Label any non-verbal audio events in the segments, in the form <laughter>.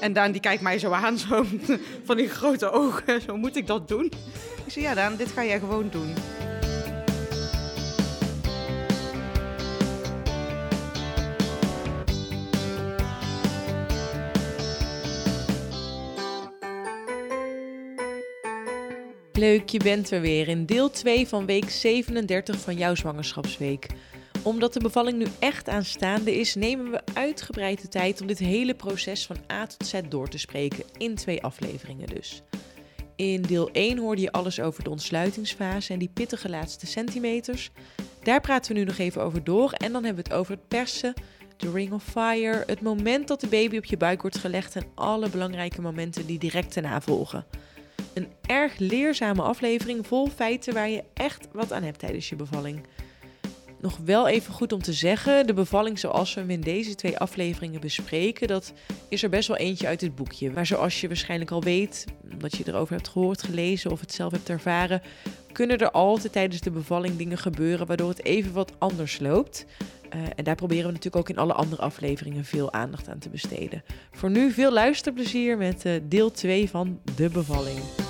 En Daan die kijkt mij zo aan, zo <laughs> van die grote ogen. Zo moet ik dat doen? Ik zei, ja Daan, dit ga jij gewoon doen. Leuk, je bent er weer in deel 2 van week 37 van jouw zwangerschapsweek. Omdat de bevalling nu echt aanstaande is, nemen we uitgebreid de tijd om dit hele proces van A tot Z door te spreken, in twee afleveringen dus. In deel 1 hoorde je alles over de ontsluitingsfase en die pittige laatste centimeters. Daar praten we nu nog even over door en dan hebben we het over het persen, de ring of fire, het moment dat de baby op je buik wordt gelegd en alle belangrijke momenten die direct daarna volgen. Een erg leerzame aflevering vol feiten waar je echt wat aan hebt tijdens je bevalling. Nog wel even goed om te zeggen, de bevalling zoals we hem in deze twee afleveringen bespreken, dat is er best wel eentje uit het boekje. Maar zoals je waarschijnlijk al weet, omdat je erover hebt gehoord, gelezen of het zelf hebt ervaren, kunnen er altijd tijdens de bevalling dingen gebeuren waardoor het even wat anders loopt. Uh, en daar proberen we natuurlijk ook in alle andere afleveringen veel aandacht aan te besteden. Voor nu veel luisterplezier met uh, deel 2 van De Bevalling.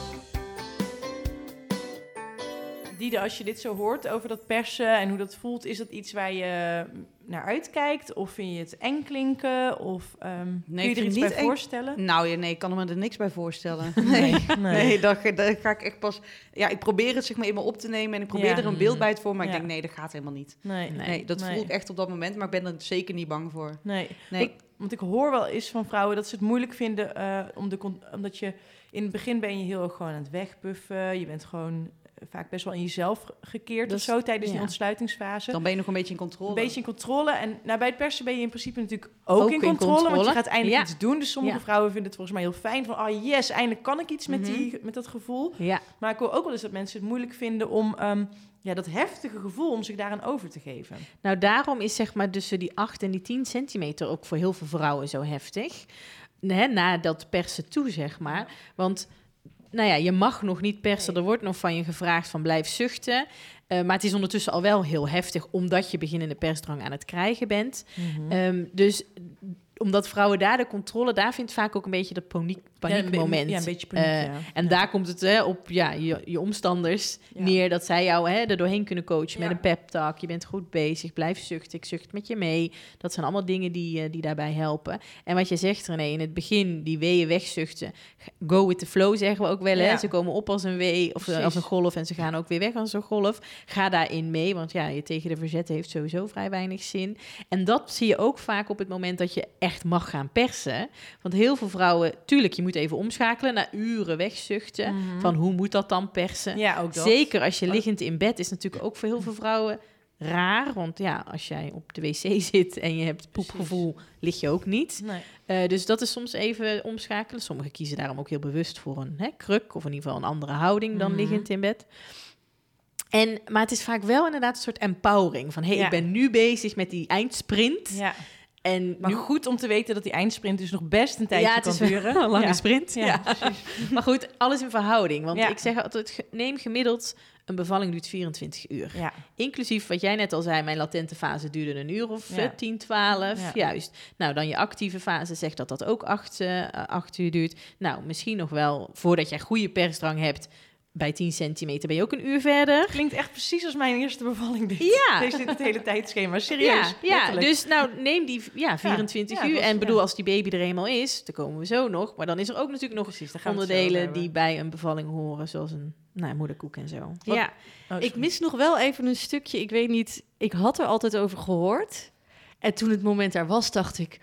Diede, als je dit zo hoort over dat persen en hoe dat voelt, is dat iets waar je naar uitkijkt? Of vind je het eng klinken? Of um, nee, kun je er iets bij eng... voorstellen? Nou ja, nee, ik kan me er niks bij voorstellen. <laughs> Nee, nee. nee dat, ga ik echt pas... Ja, ik probeer het zeg maar in me op te nemen en ik probeer er een beeld bij te vormen. Maar ja. ik denk, nee, dat gaat helemaal niet. Nee, nee, dat voel ik echt op dat moment, maar ik ben er zeker niet bang voor. Nee, nee. Ik, want ik hoor wel eens van vrouwen dat ze het moeilijk vinden uh, om de, omdat je in het begin ben je heel erg gewoon aan het wegbuffen. Je bent gewoon vaak best wel in jezelf gekeerd of zo tijdens die ontsluitingsfase. Dan ben je nog een beetje in controle. Een beetje in controle. En nou, bij het persen ben je in principe natuurlijk ook, in, controle, Want je gaat eindelijk iets doen. Dus sommige vrouwen vinden het volgens mij heel fijn. Van, oh yes, eindelijk kan ik iets met, mhm. die, met dat gevoel. Ja. Maar ik hoor ook wel eens dat mensen het moeilijk vinden om... Ehm, ja, dat heftige gevoel om zich daaraan over te geven. Nou, daarom is zeg maar tussen die 8 en die 10 centimeter ook voor heel veel vrouwen zo heftig. Hè, na dat persen toe, zeg maar. Want nou ja, je mag nog niet persen. Er wordt nog van je gevraagd van blijf zuchten. Uh, maar het is ondertussen al wel heel heftig, omdat je beginnende persdrang aan het krijgen bent. Mm um, dus omdat vrouwen daar de controle, daar vindt vaak ook een beetje dat paniek, paniekmoment. Ja, een beetje paniek, uh, En daar komt het hè, op ja, je, je omstanders neer, dat zij jou hè, er doorheen kunnen coachen met een pep talk. Je bent goed bezig, blijf zuchten, ik zucht met je mee. Dat zijn allemaal dingen die, uh, die daarbij helpen. En wat je zegt René, in het begin, die weeën wegzuchten. Go with the flow zeggen we ook wel. Hè? Ze komen op als een wee of als een golf en ze gaan ook weer weg als een golf. Ga daarin mee, want ja, je tegen de verzet heeft sowieso vrij weinig zin. En dat zie je ook vaak op het moment dat je echt mag gaan persen. Want heel veel vrouwen, tuurlijk, je moet even omschakelen na uren wegzuchten. Mhm. Van hoe moet dat dan persen? Ja, ook dat. Zeker als je liggend in bed is natuurlijk ook voor heel veel vrouwen raar. Want ja, als jij op de wc zit en je hebt poepgevoel, lig je ook niet. Nee. Uh, dus dat is soms even omschakelen. Sommigen kiezen daarom ook heel bewust voor een hè, kruk of in ieder geval een andere houding dan mm liggend in bed. En, maar het is vaak wel inderdaad een soort empowering. Van, hé, hey, ik ben nu bezig met die eindsprint. Ja. En maar nu... goed om te weten dat die eindsprint dus nog best een tijdje ja, kan duren. <laughs> Een lange sprint. Ja, <laughs> maar goed, alles in verhouding. Want ik zeg altijd, neem gemiddeld een bevalling duurt 24 uur. Ja. Inclusief wat jij net al zei, mijn latente fase duurde een uur of ja. 10, 12. Juist. Nou, dan je actieve fase zegt dat dat ook 8, uh, uur duurt. Nou, misschien nog wel voordat jij goede persdrang hebt, bij 10 centimeter ben je ook een uur verder. Klinkt echt precies als mijn eerste bevalling. Dit. Ja. <laughs> Deze het hele tijdschema. Serieus. Ja, ja. dus nou neem die ja, 24 uur. en bedoel, als die baby er eenmaal is, dan komen we zo nog. Maar dan is er ook natuurlijk nog precies, onderdelen die bij een bevalling horen. Zoals een nou, moederkoek en zo. ja, oh, ik mis nog wel even een stukje. Ik weet niet, ik had er altijd over gehoord. En toen het moment daar was, dacht ik...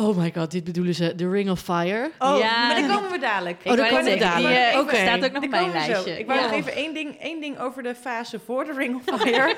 Oh my god, dit bedoelen ze, The Ring of Fire. Oh, ja. maar daar komen we dadelijk. Oh, daar komen we dadelijk. Oké. Okay. staat ook nog op mijn lijstje. Ik wou nog even één ding, één ding over de fase voor The Ring of Fire.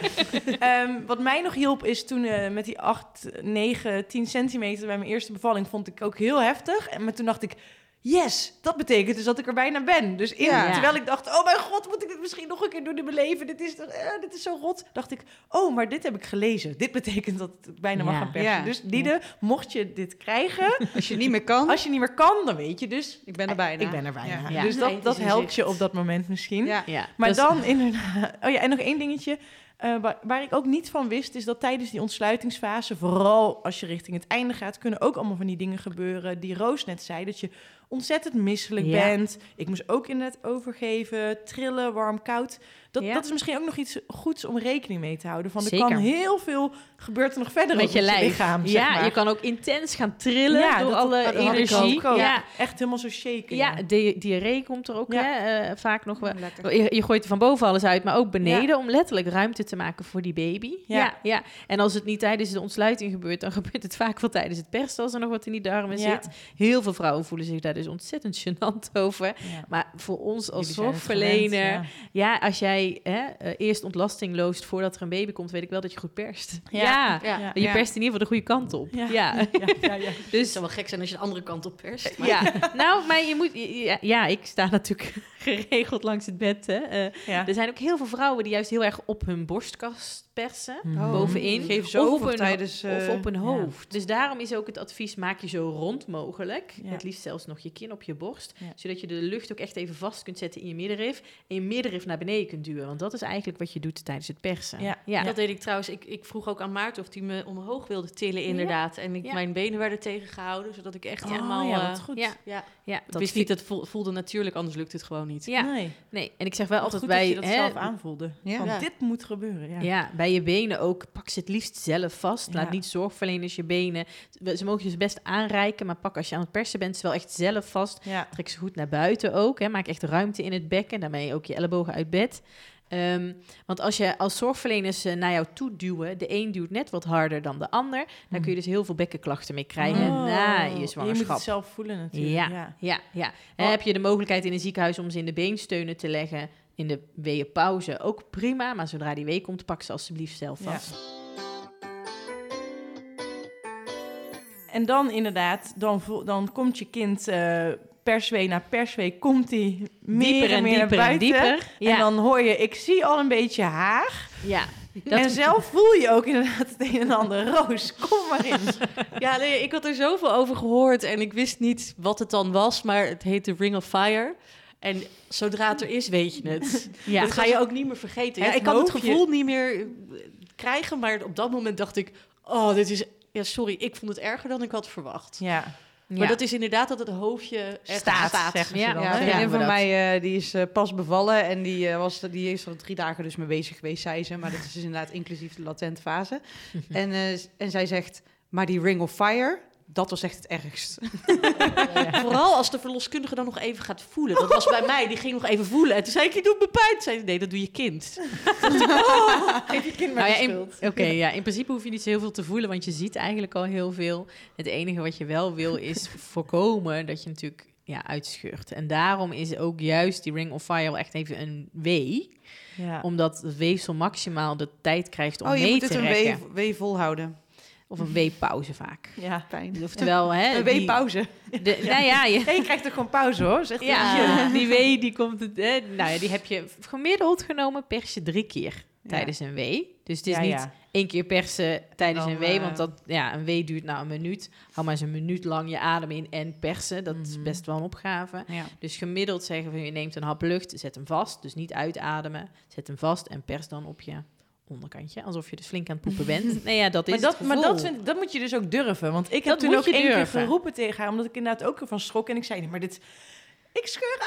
um, <laughs> wat mij nog hielp is toen uh, met die 8, 9, 10 centimeter bij mijn eerste bevalling... vond ik ook heel heftig. En maar toen dacht ik yes, dat betekent dus dat ik er bijna ben. Dus in, terwijl ik dacht, oh mijn god, moet ik dit misschien nog een keer doen in mijn leven? Dit is, uh, dit is zo rot. Dacht ik, oh, maar dit heb ik gelezen. Dit betekent dat het bijna mag gaan persen. Dus Liede, mocht je dit krijgen... <laughs> Als je niet meer kan. Als je niet meer kan, dan weet je dus... Ik ben er bijna. Ik ben er bijna. Dus dat, dat helpt je op dat moment misschien. Ja. Maar dan inderdaad... <laughs> Oh ja, en nog één dingetje. Uh, waar, waar, ik ook niet van wist, is dat tijdens die ontsluitingsfase, vooral als je richting het einde gaat, kunnen ook allemaal van die dingen gebeuren die Roos net zei. Dat je ontzettend misselijk bent. Ik moest ook inderdaad overgeven, trillen, warm, koud. Dat, dat is misschien ook nog iets goeds om rekening mee te houden. Van er kan heel veel gebeurt er nog verder met je, lichaam. Zeg ja, je kan ook intens gaan trillen ja, door alle energie. Ja, echt helemaal zo shaken. Ja, di diarree komt er ook hè, uh, vaak nog wel. Je, je, gooit er van boven alles uit, maar ook beneden om letterlijk ruimte te maken voor die baby. Ja. ja, En als het niet tijdens de ontsluiting gebeurt, dan <laughs> gebeurt het vaak wel tijdens het persen als er nog wat in die darmen zit. Heel veel vrouwen voelen zich daar dus ontzettend gênant over. Maar voor ons als zorgverlener, ja, als jij hè, uh, eerst ontlasting loost voordat er een baby komt, weet ik wel dat je goed perst. Ja, ja. je perst in ieder geval de goede kant op. Ja, ja. <laughs> <laughs> dus het zou wel gek zijn als je de andere kant op perst. Maar. Ja, nou, maar je moet, ja, ik sta natuurlijk <laughs> geregeld langs het bed. Hè. Uh, er zijn ook heel veel vrouwen die juist heel erg op hun borstkast persen, oh. bovenin. Geef zo of, op een, tijdens, uh, of op een hoofd. Dus daarom is ook het advies, maak je zo rond mogelijk. Het liefst zelfs nog je kin op je borst. Zodat je de lucht ook echt even vast kunt zetten in je middenrif. En je middenrif naar beneden kunt duwen. Want dat is eigenlijk wat je doet tijdens het persen. Ja, ja. dat deed ik trouwens. Ik, ik vroeg ook aan Maarten of hij me omhoog wilde tillen inderdaad. En ik, mijn benen werden tegengehouden, zodat ik echt oh, helemaal... Ja, wat eh, goed. Ja, ja. ja dat wist niet, het voelde natuurlijk, anders lukt het gewoon niet. Ja. Nee. nee. En ik zeg wel altijd bij... je dat zelf aanvoelde. Van dit moet gebeuren. Ja. bij je benen ook pak ze het liefst zelf vast. Laat niet zorgverleners je benen. Ze mogen je ze best aanreiken, maar pak als je aan het persen bent, ze wel echt zelf vast. Trek ze goed naar buiten ook. Hè. Maak echt ruimte in het bekken. Daarmee ook je ellebogen uit bed. Um, want als je als zorgverleners uh, naar jou toe duwen, de een duwt net wat harder dan de ander, dan kun je dus heel veel bekkenklachten mee krijgen oh. na je zwangerschap. Je moet het zelf voelen natuurlijk. Ja, ja, ja. ja. Oh. Heb je de mogelijkheid in een ziekenhuis om ze in de beensteunen te leggen, in de weeënpauze ook prima, maar zodra die wee komt, pak ze alsjeblieft zelf vast. En dan inderdaad, dan, dan komt je kind uh, perswee na perswee, komt hij meer en meer naar buiten. En, dieper. Ja. en dan hoor je, ik zie al een beetje haar. Ja. Dat... En zelf voel je ook inderdaad het een en ander. Roos, kom maar in. <laughs> ja, nee, ik had er zoveel over gehoord en ik wist niet wat het dan was, maar het heet de Ring of Fire. En zodra het er is, weet je het. <laughs> ja. Dat ga je ook niet meer vergeten. Ja, ik kan het gevoel niet meer krijgen, maar op dat moment dacht ik... oh, dit is... Ja, sorry, ik vond het erger dan ik had verwacht. Ja. Maar dat is inderdaad dat het hoofdje staat, staat zeggen ze dan. Ja, een van mij uh, die is uh, pas bevallen en die, uh, was, die is al drie dagen dus mee bezig geweest, zei ze. Maar dat is dus inderdaad inclusief de latente fase. <laughs> en, en zij zegt, maar die ring of fire, dat was echt het ergst. <laughs> Ja. Vooral als de verloskundige dan nog even gaat voelen. Dat was bij mij, die ging nog even voelen. En toen zei ik, je doet me pijn. Zei nee, dat doe je kind. <laughs> oh, geef je kind maar nou ja, Oké, ja, in principe hoef je niet zo heel veel te voelen, want je ziet eigenlijk al heel veel. Het enige wat je wel wil is <laughs> voorkomen dat je natuurlijk ja, uitscheurt. En daarom is ook juist die Ring of Fire wel echt even een W. Ja. Omdat het weefsel maximaal de tijd krijgt om oh, mee te rekken. Oh, je moet het een W volhouden. Of een weepauze vaak. Ja, fijn. Oftewel, hè, een weepauze. De, <laughs> Nou ja, je, krijgt toch gewoon pauze hoor. Zegt ja, die wee die komt het. Hè, nou ja, die heb je gemiddeld genomen pers je drie keer tijdens een wee. Dus het is niet één keer persen tijdens een wee, want dat, ja, een wee duurt nou een minuut. Hou maar eens een minuut lang je adem in en persen. Dat is mhm. best wel een opgave. Dus gemiddeld zeggen we, je neemt een hap lucht, zet hem vast. Dus niet uitademen. Zet hem vast en pers dan op je onderkantje. Alsof je dus flink aan het poepen <laughs> bent. nee, ja, dat is maar dat, Maar dat, vind, dat moet je dus ook durven. Want ik heb toen ook één keer geroepen tegen haar, omdat ik inderdaad ook ervan schrok. En ik zei, maar dit... Ik scheur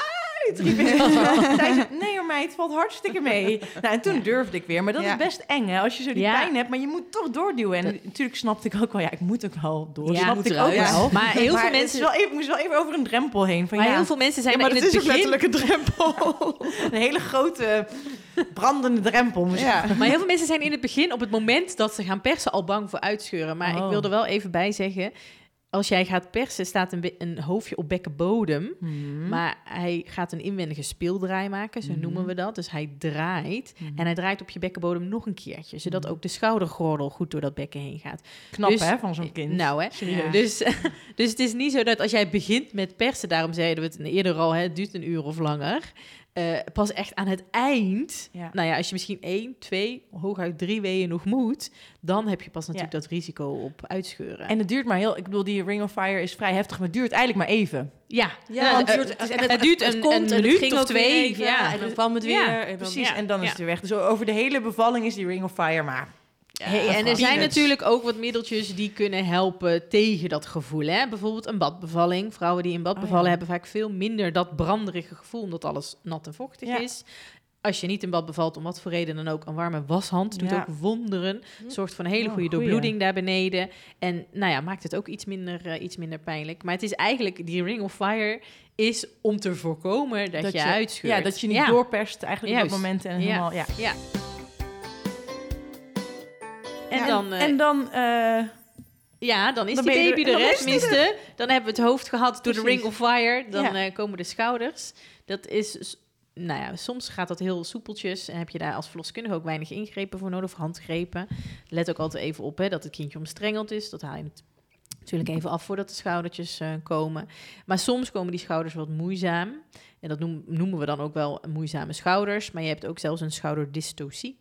uit! <laughs> <laughs> nee hoor meid, het valt hartstikke mee. <laughs> Nou, en toen durfde ik weer. Maar dat is best eng, hè? Als je zo die pijn hebt, maar je moet toch doorduwen. En natuurlijk snapte ik ook wel, ja, ik moet ook wel door. Ja, snapte ik ook wel. Maar heel veel mensen... Wel even, moest wel even over een drempel heen. Van, maar heel veel mensen zijn maar in het, het is begin... letterlijk een drempel. <laughs> een hele grote brandende drempel. Ja. Maar heel veel mensen zijn in het begin, op het moment dat ze gaan persen, al bang voor uitscheuren. Maar ik oh. wil er wel even bij zeggen, als jij gaat persen, staat een, een hoofdje op bekkenbodem. Mm. Maar hij gaat een inwendige speeldraai maken, zo noemen mhm. we dat. Dus hij draait. Mhm. En hij draait op je bekkenbodem nog een keertje. Zodat mhm. ook de schoudergordel goed door dat bekken heen gaat. Knap dus, hè, van zo'n kind. Nou hè. Dus, <laughs> dus het is niet zo dat als jij begint met persen, daarom zeiden we het eerder al, hè, het duurt een uur of langer. Uh, pas echt aan het eind, nou ja, als je misschien één, twee, hooguit drie weeën nog moet, dan heb je pas natuurlijk dat risico op uitscheuren. En het duurt maar heel, ik bedoel, die Ring of Fire is vrij heftig, maar het duurt eigenlijk maar even. Ja, ja, want het, duurt, het, het, duurt een, komt, een minuut of twee. ja, en dan kwam het weer. en dan, precies, en dan is het weer weg. Dus over de hele bevalling is die Ring of Fire maar en er zijn natuurlijk ook wat middeltjes die kunnen helpen tegen dat gevoel. Hè? Bijvoorbeeld een badbevalling. Vrouwen die in bad oh, bevallen hebben vaak veel minder dat branderige gevoel, omdat alles nat en vochtig is. Als je niet in bad bevalt, om wat voor reden dan ook, een warme washand doet ook wonderen. Hm. Zorgt voor een hele oh, goede doorbloeding daar beneden. En nou ja, maakt het ook iets minder, uh, iets minder pijnlijk. Maar het is eigenlijk, die Ring of Fire is om te voorkomen dat, je, uitscheurt. Ja, dat je niet doorperst eigenlijk op dat moment. En helemaal, ja. Ja. En dan... en eh, dan uh, ja, dan is die baby er, hè, tenminste. Dan hebben we het hoofd gehad door de Ring of Fire. Dan uh, komen de schouders. Dat is... Nou ja, soms gaat dat heel soepeltjes en heb je daar als verloskundige ook weinig ingrepen voor nodig, of handgrepen. Let ook altijd even op hè, dat het kindje omstrengeld is. Dat haal je natuurlijk even af voordat de schoudertjes uh, komen. Maar soms komen die schouders wat moeizaam. En dat noemen we dan ook wel moeizame schouders. Maar je hebt ook zelfs een schouderdystocie.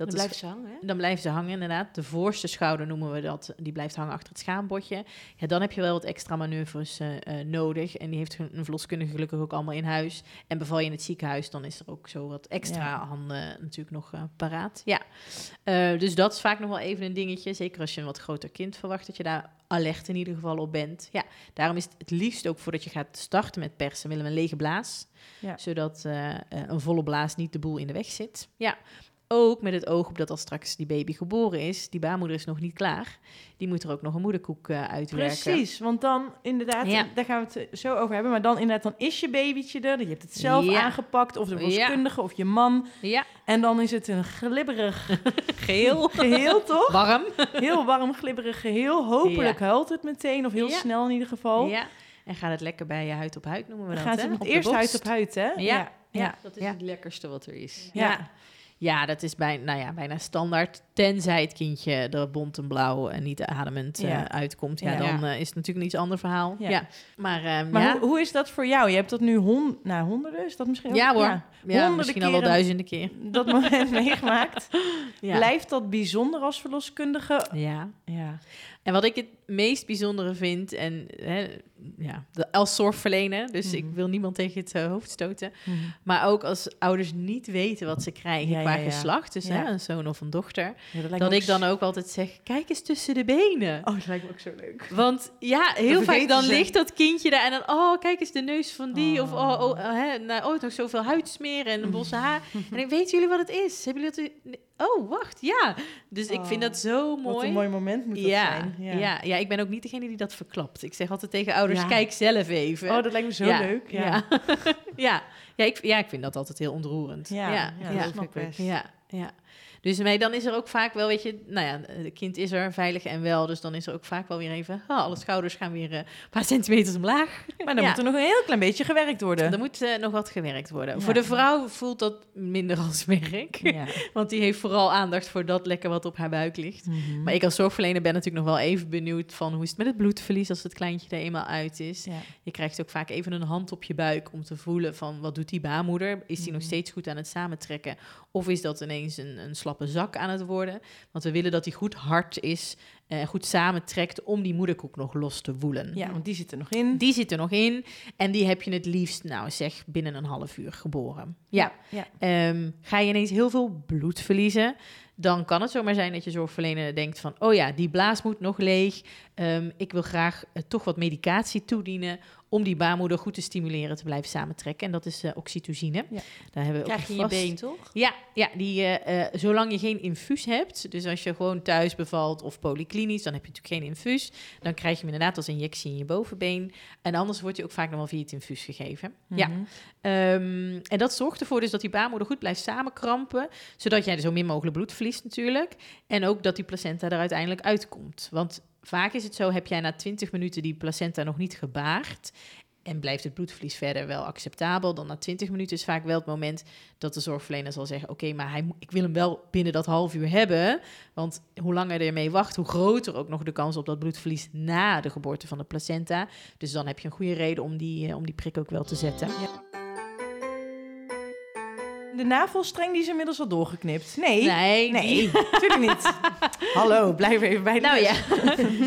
Dat dan blijven ze hangen, hè? Dan blijven ze hangen, inderdaad. De voorste schouder noemen we dat. Die blijft hangen achter het schaambotje. Ja, dan heb je wel wat extra manoeuvres uh, nodig. En die heeft een verloskundige gelukkig ook allemaal in huis. En beval je in het ziekenhuis, dan is er ook zo wat extra handen natuurlijk nog uh, paraat. Ja, dus dat is vaak nog wel even een dingetje. Zeker als je een wat groter kind verwacht, dat je daar alert in ieder geval op bent. Ja, daarom is het het liefst ook voordat je gaat starten met persen, willen we een lege blaas. Ja. Zodat een volle blaas niet de boel in de weg zit. Ja, ook met het oog op dat als straks die baby geboren is, die baarmoeder is nog niet klaar. Die moet er ook nog een moederkoek uh, uitwerken. Precies, want dan inderdaad, daar gaan we het zo over hebben. Maar dan inderdaad, dan is je babytje er. Je hebt het zelf aangepakt, of de verloskundige, of je man. Ja. En dan is het een glibberig <laughs> geheel. <laughs> geheel, toch? Warm. Heel warm, glibberig geheel. Hopelijk huilt het meteen, of heel snel in ieder geval. Ja. En gaat het lekker bij je huid op huid, noemen we dat, Gaat het eerst huid op huid, hè? Ja. Ja, dat is het lekkerste wat er is. ja. Ja, dat is bij, nou ja, bijna standaard. Tenzij het kindje er bont en blauw en niet ademend uh, uitkomt. Ja, dan uh, is het natuurlijk een iets ander verhaal. Ja. Maar, uh, maar hoe, hoe, is dat voor jou? Je hebt dat nu hond, nou, honderden, is dat misschien ook? Ja hoor, honderden misschien al wel duizenden keer. Dat moment <laughs> meegemaakt. <laughs> Blijft dat bijzonder als verloskundige? Ja. ja. En wat ik het meest bijzondere vind, en hè, ja, als zorgverlener, dus ik mhm. wil niemand tegen het uh, hoofd stoten, mhm. maar ook als ouders niet weten wat ze krijgen ja, qua geslacht, dus hè, een zoon of een dochter, dat, dat ik dan ook altijd zeg, kijk eens tussen de benen. Oh, dat lijkt me ook zo leuk. Want ja, heel vaak dan ligt dat kindje daar en dan, oh, kijk eens de neus van die, of oh, oh, hè, nou, oh, nog zoveel huidsmeren en een bosse haar. <laughs> en ik weet jullie wat het is? Hebben jullie dat oh, wacht, ja. Dus ik vind dat zo mooi. Wat een mooi moment moet dat zijn. Ja. ja. Ja, ik ben ook niet degene die dat verklapt. Ik zeg altijd tegen ouders, kijk zelf even. Oh, dat lijkt me zo leuk. Ja. <laughs> Ja. ja. ik, ja, ik vind dat altijd heel ontroerend. Ja, ja, ja, dat snap ik Ja, ja. Dus mee, dan is er ook vaak wel, weet je, nou ja, het kind is er veilig en wel. Dus dan is er ook vaak wel weer even, oh, alle schouders gaan weer uh, een paar centimeters omlaag. <laughs> Maar dan moet er nog een heel klein beetje gewerkt worden. Er moet uh, nog wat gewerkt worden. Voor de vrouw voelt dat minder <laughs> als werk. Ja. Want die heeft vooral aandacht voor dat lekker wat op haar buik ligt. Mhm. Maar ik als zorgverlener ben natuurlijk nog wel even benieuwd van hoe is het met het bloedverlies als het kleintje er eenmaal uit is. Je krijgt ook vaak even een hand op je buik om te voelen van wat doet die baarmoeder? Is die nog mhm. steeds goed aan het samentrekken? Of is dat ineens een, een slappe zak aan het worden? Want we willen dat die goed hard is en uh, goed samentrekt om die moederkoek nog los te woelen. Ja, want die zit er nog in. Die zit er nog in. En die heb je het liefst, nou zeg, binnen een half uur geboren. Ja. ja, ehm, ga je ineens heel veel bloed verliezen, dan kan het zomaar zijn dat je zorgverlener denkt van... oh ja, die blaas moet nog leeg. Um, ik wil graag uh, toch wat medicatie toedienen om die baarmoeder goed te stimuleren te blijven samentrekken. En dat is uh, oxytocine. Ja. Daar hebben we Krijg je in je been, toch? Ja, ja die, uh, zolang je geen infuus hebt, dus als je gewoon thuis bevalt of polyklinisch, dan heb je natuurlijk geen infuus. Dan krijg je hem inderdaad als injectie in je bovenbeen. En anders wordt je ook vaak nog wel via het infuus gegeven. Ja. Mhm. Um, en dat zorgt ervoor dus dat die baarmoeder goed blijft samenkrampen, zodat jij er zo min mogelijk bloed verliest natuurlijk. En ook dat die placenta er uiteindelijk uitkomt. Want vaak is het zo, heb jij na 20 minuten die placenta nog niet gebaard en blijft het bloedverlies verder wel acceptabel, dan na 20 minuten is vaak wel het moment dat de zorgverlener zal zeggen: Oké, maar hij, ik wil hem wel binnen dat half uur hebben. Want hoe langer je ermee wacht, hoe groter ook nog de kans op dat bloedverlies na de geboorte van de placenta. Dus dan heb je een goede reden om die, uh, om die prik ook wel te zetten. Ja. De navelstreng die is inmiddels al doorgeknipt. Nee. Nee. Nee, natuurlijk niet. <laughs> Hallo, blijf even bij de Nou ja,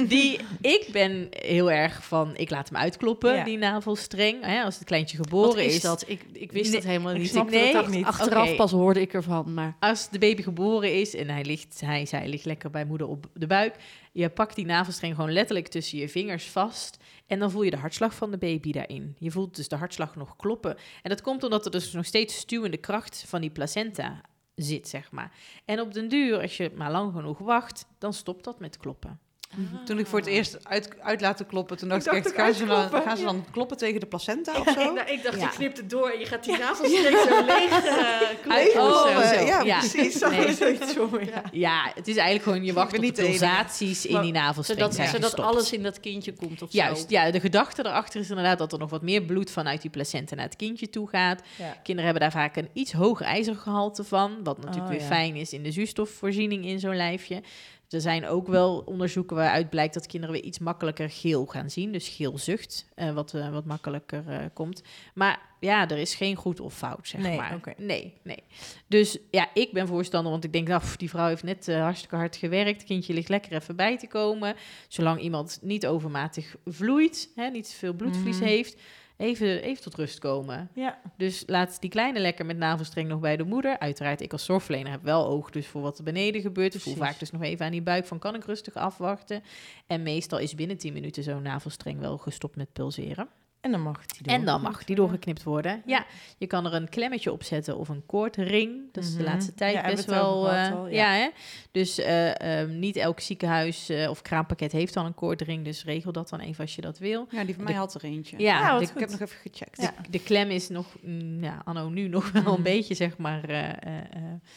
die, ik ben heel erg van, ik laat hem uitkloppen, die navelstreng. Hè, als het kleintje geboren Wat is. is dat? Ik, ik wist nee, het helemaal niet. Ik nee, het niet. Achteraf pas hoorde ik ervan. Maar. Als de baby geboren is en hij ligt, hij, zij ligt lekker bij moeder op de buik. Je pakt die navelstreng gewoon letterlijk tussen je vingers vast. En dan voel je de hartslag van de baby daarin. Je voelt dus de hartslag nog kloppen. En dat komt omdat er dus nog steeds stuwende kracht van die placenta zit, zeg maar. En op den duur, als je maar lang genoeg wacht, dan stopt dat met kloppen. Ah. Toen ik voor het eerst uit, uit laten kloppen, toen dacht ik, gaan, ze dan, gaan ze dan kloppen tegen de placenta <laughs> of zo? ik, ik dacht, je knipt het door en je gaat die navelstreng zo leeg <laughs> uh, oh, ja, ja, precies. Nee. ja. ja, het is eigenlijk gewoon, je wacht op de pulsaties in die navelstreng. Zodat, zodat alles in dat kindje komt of Juist, ja, de gedachte erachter is inderdaad dat er nog wat meer bloed vanuit die placenta naar het kindje toe gaat. Kinderen hebben daar vaak een iets hoger ijzergehalte van, wat natuurlijk oh, weer fijn is in de zuurstofvoorziening in zo'n lijfje. Er zijn ook wel onderzoeken waaruit blijkt dat kinderen weer iets makkelijker geel gaan zien. Dus geelzucht, uh, wat, uh, wat makkelijker uh, komt. Maar ja, er is geen goed of fout, zeg nee, maar. Okay. Nee, nee. Dus ja, ik ben voorstander, want ik denk, nou, die vrouw heeft net hartstikke hard gewerkt. Kindje ligt lekker even bij te komen. Zolang iemand niet overmatig vloeit, hè, niet veel bloedvlies mm. heeft even, even tot rust komen. Ja. Dus laat die kleine lekker met navelstreng nog bij de moeder. Uiteraard, ik als zorgverlener heb wel oog dus voor wat er beneden gebeurt. Ik voel vaak dus nog even aan die buik van kan ik rustig afwachten. En meestal is binnen 10 minuten zo'n navelstreng wel gestopt met pulseren. En dan mag die En dan mag die doorgeknipt worden. Ja, je kan er een klemmetje op zetten of een koordring. Dat is de mhm. laatste tijd best wel. Uh, ja. ja. hè? Dus uh, um, niet elk ziekenhuis uh, of kraampakket heeft dan een koordring. Dus regel dat dan even als je dat wil. Ja, die van mij had er eentje. Ja, de, ik heb nog even gecheckt. De, de klem is nog, mm, ja, anno nu nog wel een mhm. beetje, zeg maar.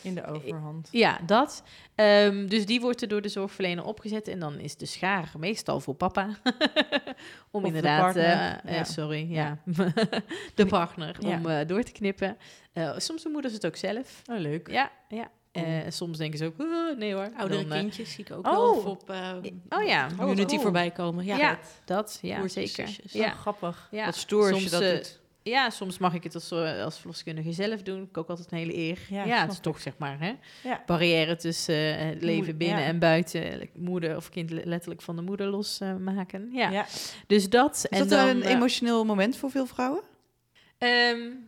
In de overhand. Ja, dat. Um, dus die wordt er door de zorgverlener opgezet. En dan is de schaar meestal voor papa. <laughs> Om of inderdaad. Sorry, ja. <laughs> de partner om uh, door te knippen. Uh, soms doen moeders het ook zelf. Oh, leuk. Ja, ja. Uh, soms denken ze ook, oh, nee hoor. Oudere dan, kindjes zie ik ook oh. wel op oh, ja. community oh, voorbij komen. Ja, ja dat, ja, zeker. Ja. grappig. Ja. Wat stoer als je dat doet. Ja, soms mag ik het als, als verloskundige zelf doen. Ik ook altijd een hele eer. Ja, het is toch zeg maar hè. Ja. Barrière tussen uh, het leven binnen en buiten. Moeder of kind letterlijk van de moeder losmaken. Uh, ja. Dus dat. Is en dat dan, een emotioneel moment voor veel vrouwen? Um,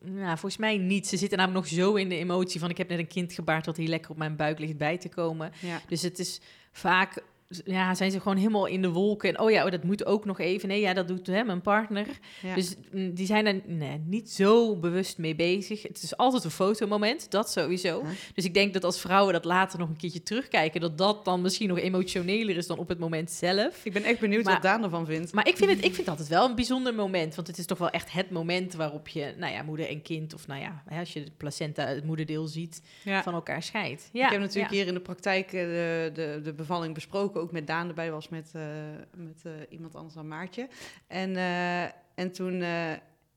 nou, volgens mij niet. Ze zitten namelijk nog zo in de emotie van... ik heb net een kind gebaard dat hier lekker op mijn buik ligt bij te komen. Dus het is vaak ja, zijn ze gewoon helemaal in de wolken. En oh ja, oh, dat moet ook nog even. Nee, ja, dat doet hè, mijn partner. Dus mm, die zijn er nee, niet zo bewust mee bezig. Het is altijd een fotomoment, dat sowieso. Dus ik denk dat als vrouwen dat later nog een keertje terugkijken... dat dat dan misschien nog emotioneler is dan op het moment zelf. Ik ben echt benieuwd wat Daan ervan vindt. Maar ik vind, het, ik vind altijd wel een bijzonder moment. Want het is toch wel echt het moment waarop je... nou ja, moeder en kind... of nou ja, als je de placenta, het moederdeel ziet... van elkaar scheidt. Ja, ik heb natuurlijk hier in de praktijk eh, de, de, de bevalling besproken ook met Daan erbij was met, uh, met uh, iemand anders dan Maartje. En, uh, en, toen,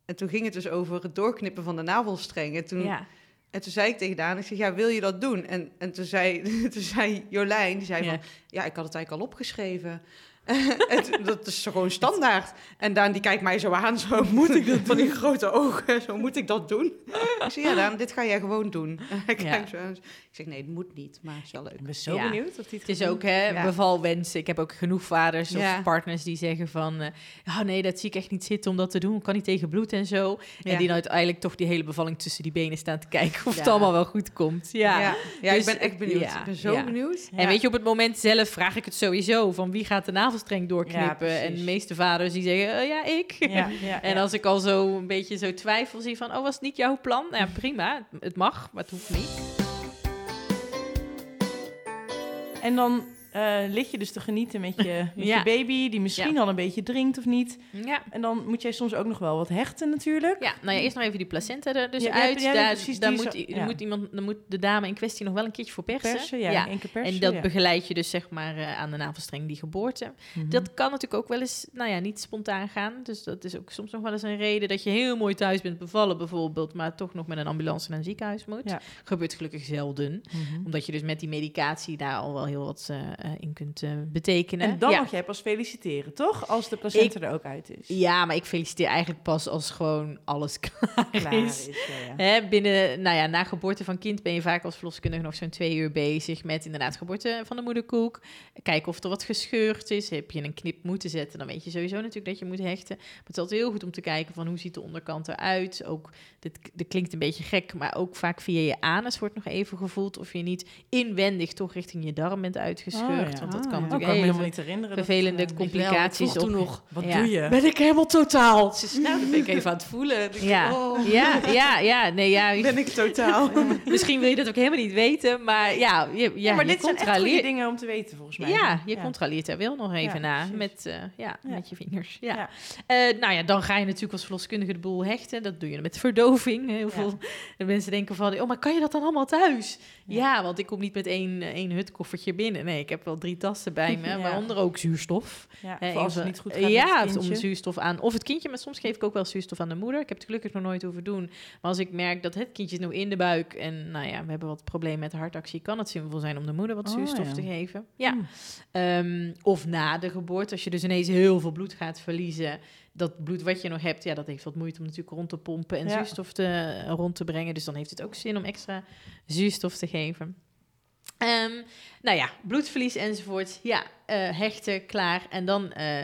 en toen ging het dus over het doorknippen van de navelstreng. En toen, ja. en toen zei ik tegen Daan, ik zeg, ja, wil je dat doen? En, en toen, zei, <laughs> toen zei Jolijn, die zei ja. van, ja, ik had het eigenlijk al opgeschreven. <laughs> dat is gewoon standaard. En Daan die kijkt mij zo aan, zo <laughs> moet ik dat <laughs> van die grote ogen, zo moet ik dat doen. ik zeg, ja Daan, dit ga jij gewoon doen. ik, ja. zo ik zeg, nee, het moet niet, maar het is wel leuk. Ik ben zo benieuwd of het Het is ook, hè, ja. bevalwensen. Ik heb ook genoeg vaders of partners die zeggen van, uh, oh nee, dat zie ik echt niet zitten om dat te doen. Ik kan niet tegen bloed en zo. En die nou uiteindelijk toch die hele bevalling tussen die benen staan te kijken of het allemaal wel goed komt. Ja, ja. dus, ik ben echt benieuwd. Ik ben zo benieuwd. En weet je, op het moment zelf vraag ik het sowieso van wie gaat de navel streng doorknippen. en de meeste vaders die zeggen, uh, ja, ik. Ja, ja, <laughs> en als ik al zo een beetje zo twijfel zie van, oh, was het niet jouw plan? Nou ja, prima, het mag, maar het hoeft niet. En dan uh, lig je dus te genieten met je, <laughs> met je baby, die misschien al een beetje drinkt of niet. Ja. En dan moet jij soms ook nog wel wat hechten natuurlijk. Ja, nou ja, eerst nog even die placenta er dus uit. Ja, daar, precies, daar moet, zo, moet, iemand, dan moet de dame in kwestie nog wel een keertje voor persen. persen ja, één keer persen, En dat begeleid je dus zeg maar uh, aan de navelstreng die geboorte. Mm-hmm. Dat kan natuurlijk ook wel eens, nou ja, niet spontaan gaan. Dus dat is ook soms nog wel eens een reden dat je heel mooi thuis bent bevallen bijvoorbeeld, maar toch nog met een ambulance naar een ziekenhuis moet. Gebeurt gelukkig zelden. Mm-hmm. Omdat je dus met die medicatie daar al wel heel wat... Uh, in kunt betekenen. En dan mag jij pas feliciteren, toch? Als de placenta er ook uit is. Ja, maar ik feliciteer eigenlijk pas als gewoon alles <laughs> klaar, is. Hè, binnen, nou ja, na geboorte van kind ben je vaak als verloskundige nog zo'n twee uur bezig met inderdaad geboorte van de moederkoek. Kijken of er wat gescheurd is. Heb je een knip moeten zetten, dan weet je sowieso natuurlijk dat je moet hechten. Maar het is altijd heel goed om te kijken van hoe ziet de onderkant eruit. Ook, dit, dit klinkt een beetje gek, maar ook vaak via je anus wordt nog even gevoeld of je niet inwendig toch richting je darm bent uitgescheurd. Oh, want dat kan ah, natuurlijk kan helemaal niet herinneren. Vervelende dat, complicaties. Op, nog, wat doe je? Ben ik helemaal totaal? Nou, dan ben ik even aan het voelen. Ja. Oh. ja, ja, ja, nee, ja. Ben ik totaal? <laughs> Misschien wil je dat ook helemaal niet weten, maar ja, je, ja, maar dit zijn echt goede dingen om te weten volgens mij. Ja, je controleert er wel nog even na met, uh, ja, met je vingers. Ja. Uh, nou ja, dan ga je natuurlijk als verloskundige de boel hechten. Dat doe je met verdoving. Heel veel de mensen denken van, oh, maar kan je dat dan allemaal thuis? Ja, want ik kom niet met één, één hutkoffertje binnen. Nee, ik heb wel drie tassen bij me, <laughs> waaronder ook zuurstof. Ja, als het niet goed gaat Ja, om zuurstof aan. Of het kindje, maar soms geef ik ook wel zuurstof aan de moeder. Ik heb het gelukkig nog nooit hoeven doen. Maar als ik merk dat het kindje nu in de buik en nou ja, we hebben wat problemen met de hartactie, kan het zinvol zijn om de moeder wat oh, zuurstof te geven. Ja. Hmm. Ehm, of na de geboorte, als je dus ineens heel veel bloed gaat verliezen, dat bloed wat je nog hebt, ja, dat heeft wat moeite om natuurlijk rond te pompen en zuurstof te, rond te brengen. Dus dan heeft het ook zin om extra zuurstof te geven. Um, nou ja, bloedverlies enzovoort. Ja, uh, hechten, klaar. En dan uh,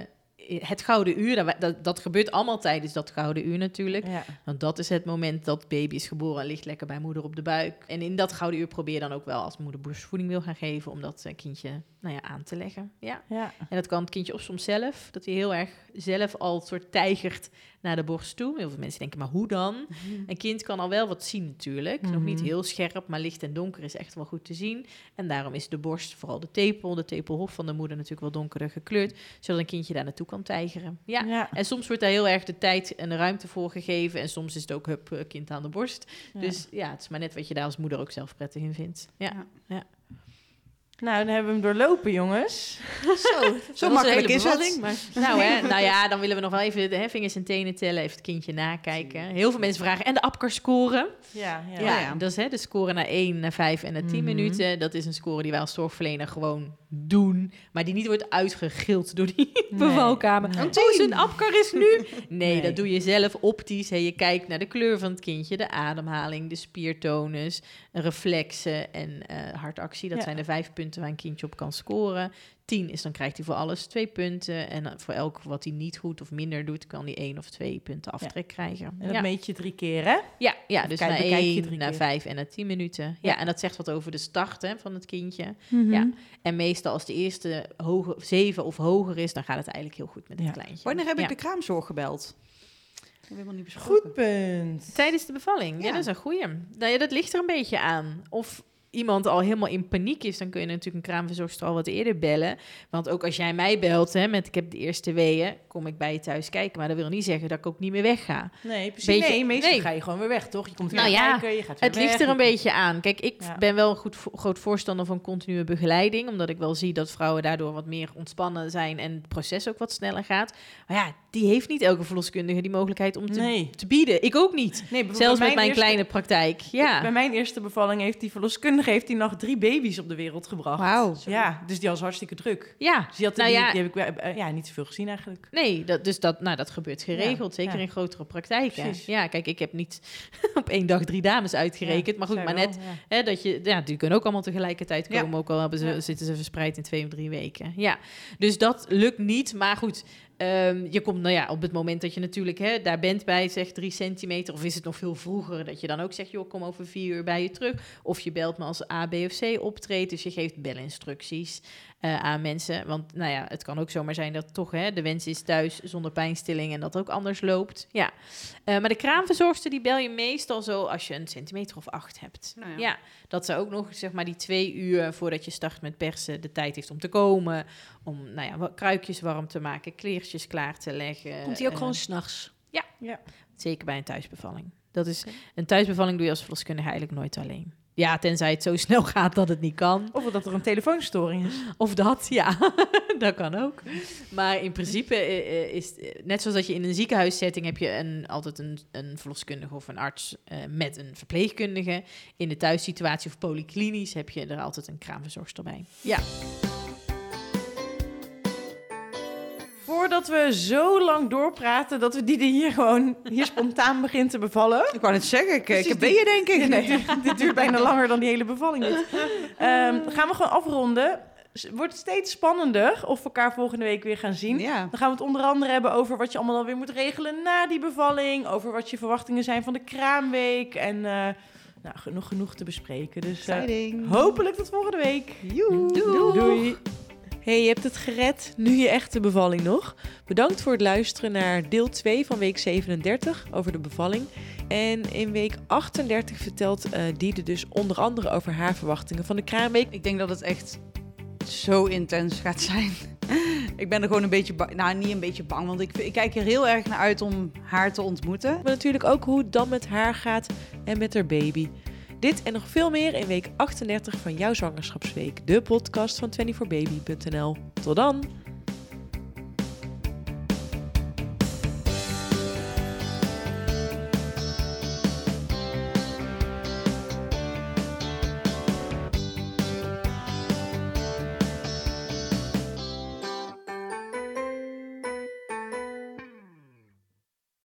het gouden uur, dat, dat, gebeurt allemaal tijdens dat gouden uur natuurlijk. Want dat is het moment dat baby is geboren en ligt lekker bij moeder op de buik. En in dat gouden uur probeer je dan ook wel als moeder borstvoeding wil gaan geven, om dat eh, kindje nou ja, aan te leggen. Ja. ja. En dat kan het kindje of soms zelf, dat hij heel erg zelf al soort tijgert naar de borst toe. Heel veel mensen denken, maar hoe dan? <laughs> Een kind kan al wel wat zien natuurlijk. Nog niet mhm. heel scherp, maar licht en donker is echt wel goed te zien. En daarom is de borst, vooral de tepel, de tepelhof van de moeder natuurlijk wel donkerder gekleurd, zodat een kindje daar naartoe kan tijgeren. Ja. En soms wordt daar heel erg de tijd en de ruimte voor gegeven. En soms is het ook hup, kind aan de borst. Dus ja, het is maar net wat je daar als moeder ook zelf prettig in vindt. ja. ja. Nou, dan hebben we hem doorlopen, jongens. Zo, <laughs> zo makkelijk is het. Maar... Nou, hè, nou ja, dan willen we nog wel even de vingers en tenen tellen, even het kindje nakijken. Heel veel mensen vragen, en de APCAR scoren? Ja, ja. ja, ja. dat is hè, de score naar 1, naar 5 en naar 10 mhm. minuten. Dat is een score die wij als zorgverlener gewoon doen, maar die niet wordt uitgegild door die nee. <laughs> bevalkamer. Nee. Oh, zijn is nu? <laughs> Nee, dat doe je zelf optisch. Hè. Je kijkt naar de kleur van het kindje, de ademhaling, de spiertonus, reflexen en uh, hartactie. Dat zijn de vijf punten waar een kindje op kan scoren. 10 is, dan krijgt hij voor alles twee punten. En voor elk wat hij niet goed of minder doet, kan hij één of twee punten aftrek krijgen. En dat meet je drie keer, hè? Ja, ja dus naar één, naar vijf en naar tien minuten. Ja. en dat zegt wat over de start hè, van het kindje. Mhm. Ja. En meestal als de eerste hoge, zeven of hoger is, dan gaat het eigenlijk heel goed met het kleintje. Wanneer heb ik de kraamzorg gebeld? Niet Goed punt. Tijdens de bevalling. Ja, dat is een goeie. Nou ja, dat ligt er een beetje aan. Of iemand al helemaal in paniek is, dan kun je natuurlijk een kraamverzorgster al wat eerder bellen. Want ook als jij mij belt hè, met ik heb de eerste weeën, kom ik bij je thuis kijken. Maar dat wil niet zeggen dat ik ook niet meer wegga. Nee, precies. nee, meestal ga je gewoon weer weg, toch? Je komt weer nou ja, kijken, je gaat weer Het ligt er een beetje aan. Kijk, ik ben wel een goed, groot voorstander van continue begeleiding. Omdat ik wel zie dat vrouwen daardoor wat meer ontspannen zijn en het proces ook wat sneller gaat. Maar ja, die heeft niet elke verloskundige die mogelijkheid om te, te bieden. Ik ook niet. Nee, Zelfs met mijn kleine praktijk. Ja. Bij mijn eerste bevalling heeft die verloskundige heeft hij nog drie baby's op de wereld gebracht. Wauw. Ja, dus die was hartstikke druk. Ja. Dus die, had, nou die, ja. die heb ik uh, ja, niet zoveel gezien eigenlijk. Nee, dat, dus dat, nou, dat gebeurt geregeld. zeker in grotere praktijken. Ja, kijk, ik heb niet <laughs> op één dag drie dames uitgerekend. maar goed, maar net hè, dat je... Ja, die kunnen ook allemaal tegelijkertijd komen. Ook al hebben ze, zitten ze verspreid in twee of drie weken. Ja, dus dat lukt niet. Maar goed, Um, je komt, nou ja, op het moment dat je natuurlijk hè, daar bent bij, zeg drie centimeter, of is het nog veel vroeger, dat je dan ook zegt, joh, kom over vier uur bij je terug. Of je belt me als A, B of C optreedt, dus je geeft belinstructies. Uh, aan mensen. Want nou ja, het kan ook zomaar zijn dat toch hè, de wens is thuis zonder pijnstilling en dat ook anders loopt. Ja. Uh, maar de kraamverzorgster die bel je meestal zo als je een centimeter of acht hebt. Nou ja. ja. dat ze ook nog zeg maar die twee uur voordat je start met persen de tijd heeft om te komen. Om nou ja, kruikjes warm te maken, kleertjes klaar te leggen. Komt die ook uh, gewoon s'nachts? Ja. ja, zeker bij een thuisbevalling. Dat is, een thuisbevalling doe je als verloskundige eigenlijk nooit alleen. Ja, tenzij het zo <laughs> snel gaat dat het niet kan. Of dat er een telefoonstoring is. Of dat, ja. <laughs> dat kan ook. Maar in principe eh, eh, is net zoals dat je in een ziekenhuissetting heb je een, altijd een, een verloskundige of een arts uh, met een verpleegkundige. In de thuissituatie of polyklinisch heb je er altijd een kraamverzorgster bij. Ja. Voordat we zo lang doorpraten dat we die hier gewoon hier spontaan begint te bevallen. Ik wou het zeggen, ik, ik ben je denk ik. Nee, dit, duurt bijna langer dan die hele bevalling. <laughs> Ehm, gaan we gewoon afronden. Wordt het steeds spannender of we elkaar volgende week weer gaan zien. Ja. Dan gaan we het onder andere hebben over wat je allemaal dan weer moet regelen na die bevalling. Over wat je verwachtingen zijn van de kraamweek. En uh, nou, genoeg, genoeg te bespreken. Dus uh, hopelijk tot volgende week. Doei hey, je hebt het gered, nu je echte bevalling nog. Bedankt voor het luisteren naar deel 2 van week 37 over de bevalling. En in week 38 vertelt uh, Diede dus onder andere over haar verwachtingen van de kraamweek. Ik denk dat het echt zo intens gaat zijn. <laughs> ik ben er gewoon een beetje bang. Nou, niet een beetje bang, want ik, ik, kijk er heel erg naar uit om haar te ontmoeten. Maar natuurlijk ook hoe het dan met haar gaat en met haar baby. Dit en nog veel meer in week 38 van jouw zwangerschapsweek, de podcast van 24baby.nl. Tot dan!